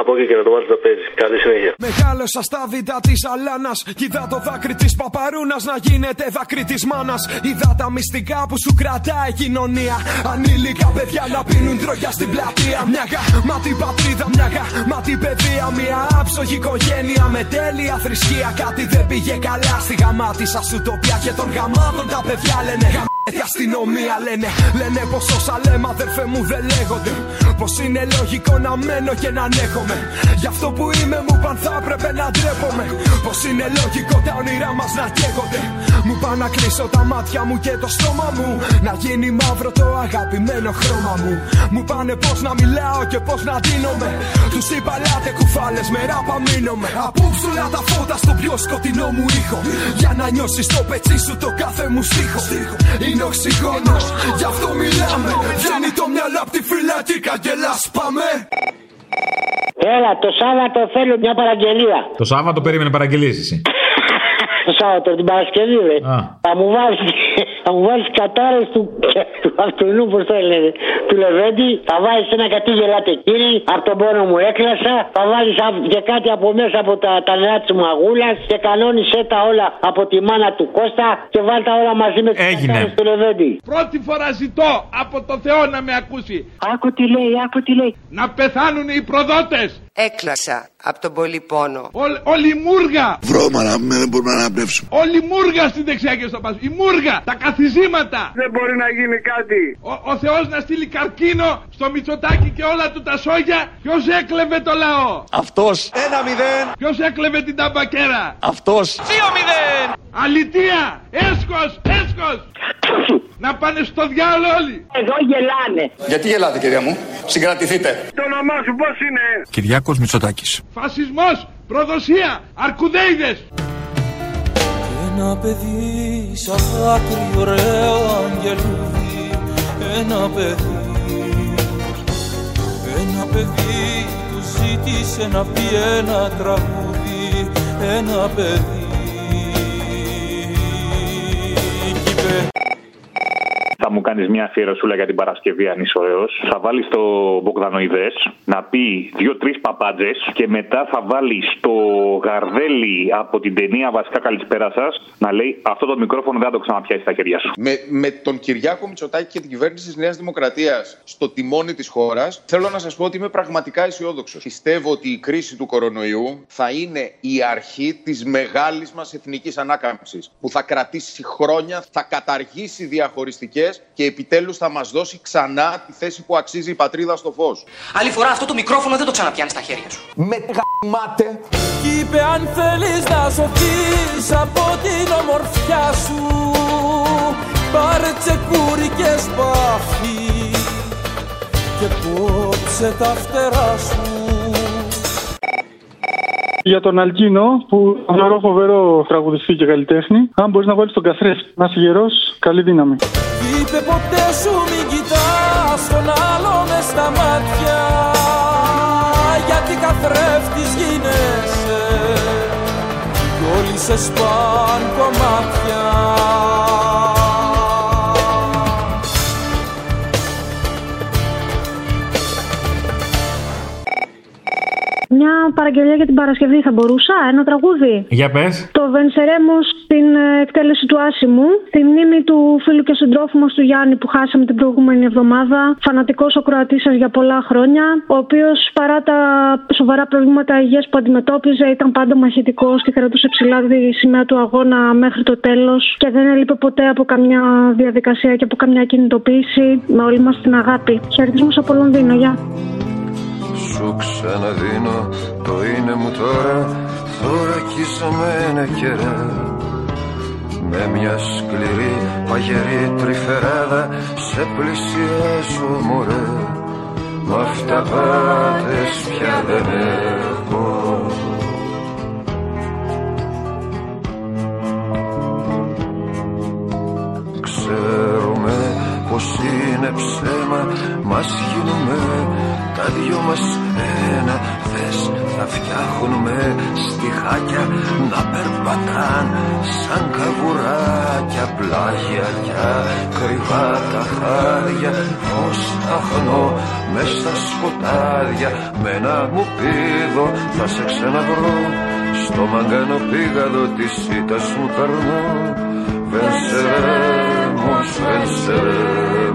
Από εκεί και να το βάλεις να παίζει. Καλή συνέχεια. Μεγάλος αστάδητα της Αλάνας. Είδα το δάκρυ της Παπαρούνας να γίνεται δάκρυ της μάνας. Είδα τα μυστικά που σου κρατάει η κοινωνία. Ανήλικα παιδιά να πίνουν τρόγια στην πλατεία. Μια γαμάτη πατρίδα, μια γαμάτη παιδεία. Μια άψογη οικογένεια με τέλεια θρησκεία. Κάτι δεν πήγε καλά στη γαμάτη σας ουτοπία. Και των γαμάτων τα παιδιά λένε γαμάτη αστυνομία λένε. Λένε πως όσα λέμε αδερφέ μου δεν λέγονται. Πως είναι λογικό να μένω και να ανέχομαι. Γι' αυτό που είμαι μου παν θα έπρεπε να ντρέπομαι. Πως είναι λογικό τα όνειρά μας να καίγονται. Μου πάνε να κλείσω τα μάτια μου και το στόμα μου. Να γίνει μαύρο το αγαπημένο χρώμα μου. Μου πάνε πώ να μιλάω και πώ να δίνομαι. Τους είπα λάτε κουφάλες με ράπα μείνομαι. Απόψουλα τα φώτα στο πιο σκοτεινό μου ήχο. Για να νιώσεις το πετσί σου το κάθε μου στίχο. Είναι οξυγόνο, γι' αυτό μιλάμε. Βγαίνει το μυαλό απ' τη φυλακή, καγκελά πάμε. Έλα, το Σάββατο θέλω μια παραγγελία. Το Σάββατο περίμενε παραγγελίες εσύ. Το Σάββατο την Παρασκευή, ρε. Α. Θα μου βάλεις θα μου βάλεις κατάρες του, του αυτονού, πώς το λένε. του Λεβέντη, θα βάλει ένα κάτι γελάτε κύριε, από τον πόνο μου έκλασα, θα βάλει και κάτι από μέσα από τα, τα νερά της μαγούλα και κανόνισε τα όλα από τη μάνα του Κώστα και βάλ τα όλα μαζί με τις Έγινε. κατάρες του Λεβέντη. Πρώτη φορά ζητώ από το Θεό να με ακούσει. Άκου τι λέει, άκου τι λέει. Να πεθάνουν οι προδότες. Έκλασα από τον πολύ πόνο. Όλη, όλη η μούργα. Βρώμα να μην δεν μπορούμε να αναπνεύσουμε. Όλη η μούργα στην δεξιά και στο πάσο. Η μούργα. Τα καθιζήματα. Δεν μπορεί να γίνει κάτι. Ο, ο Θεός να στείλει καρκίνο στο Μητσοτάκι και όλα του τα σόγια. Ποιος έκλεβε το λαό; Αυτός. Ένα μηδέν. Ποιος έκλεβε την ταμπακέρα; Αυτός. Δύο μηδέν. Αλητία. Έσκος. Έσκος. να πάνε στο διάλογο όλοι. Εδώ γελάνε. Γιατί γελάτε κυρία μου; Συγκρατηθείτε. Το όνομά σου πώς είναι; Κυριάκος Μητσοτάκης. Φασισμός. Προδοσία. Αρκουδέιδες. Ένα παιδί σαν δάκρυ ωραίο αγγελούδι Ένα παιδί Ένα παιδί του ζήτησε να πει ένα τραγούδι Ένα παιδί Κι είπε Θα μου κάνεις μια αφιερωσούλα για την Παρασκευή, αν είσαι ωραίος. Θα βάλεις το Μπογδανοειδές να πει δύο-τρεις παπάντζες και μετά θα βάλεις το γαρδέλι από την ταινία Βασικά Καλησπέρα σας να λέει Αυτό το μικρόφωνο δεν θα το ξαναπιάσεις στα χέρια σου. Με, με τον Κυριάκο Μητσοτάκη και την κυβέρνηση της Νέας Δημοκρατίας στο τιμόνι της χώρας, θέλω να σας πω ότι είμαι πραγματικά αισιόδοξος. Πιστεύω ότι η κρίση του κορονοϊού θα είναι η αρχή της μεγάλης μας εθνικής ανάκαμψης. Που θα κρατήσει χρόνια, θα καταργήσει διαχωριστικές και επιτέλους θα μας δώσει ξανά τη θέση που αξίζει η πατρίδα στο φως. Άλλη φορά αυτό το μικρόφωνο δεν το ξαναπιάνεις στα χέρια σου. Με γαμάτε Κι είπε αν θέλεις να σωθείς από την ομορφιά σου Πάρε τσεκούρι και σπάθη Και κόψε τα φτερά σου Για τον Αλκίνο, που θεωρώ φοβερό τραγουδιστή και καλλιτέχνη, αν μπορείς να βάλεις τον καθρέφτη. Να είσαι γερός, καλή δύναμη. Είπε ποτέ σου μην κοιτάς τον άλλο μες στα μάτια. Γιατί καθρέφτης γίνεσαι. Κι όλοι σε σπάν κομμάτια Μια παραγγελία για την Παρασκευή θα μπορούσα, ένα τραγούδι. Για πες. Το Βενσερέμος στην ε, εκτέλεση του Άσιμου, τη μνήμη του φίλου και συντρόφου μα του Γιάννη που χάσαμε την προηγούμενη εβδομάδα. Φανατικός ο Κροατή σας για πολλά χρόνια, ο οποίος παρά τα σοβαρά προβλήματα υγείας που αντιμετώπιζε ήταν πάντα μαχητικός και κρατούσε ψηλά τη σημαία του αγώνα μέχρι το τέλος και δεν έλειπε ποτέ από καμιά διαδικασία και από καμιά κινητοποίηση με όλη μας την αγάπη. Χαιρετισμού από Λονδίνο, γεια. Σου ξαναδίνω το είναι μου τώρα Θωρακίσαμε κερά Με μια σκληρή παγερή τρυφεράδα Σε πλησιάζω μωρέ. Μ' αυταπάτες πια δεν έχω. Ξέρουμε πως είναι ψέμα Μας γίνουμε τα δυο μας ένα. Θες θα φτιάχνουμε στιχάκια Να περπατάν σαν καβουράκια. Πλάγια κι ακριβά τα χάδια Φως αχνό μες στα σκοτάδια. Με ένα μου πίδο θα σε ξαναβρω Στο μαγκάνο πήγαδο της ήττας μου περνώ seremos, venceremos.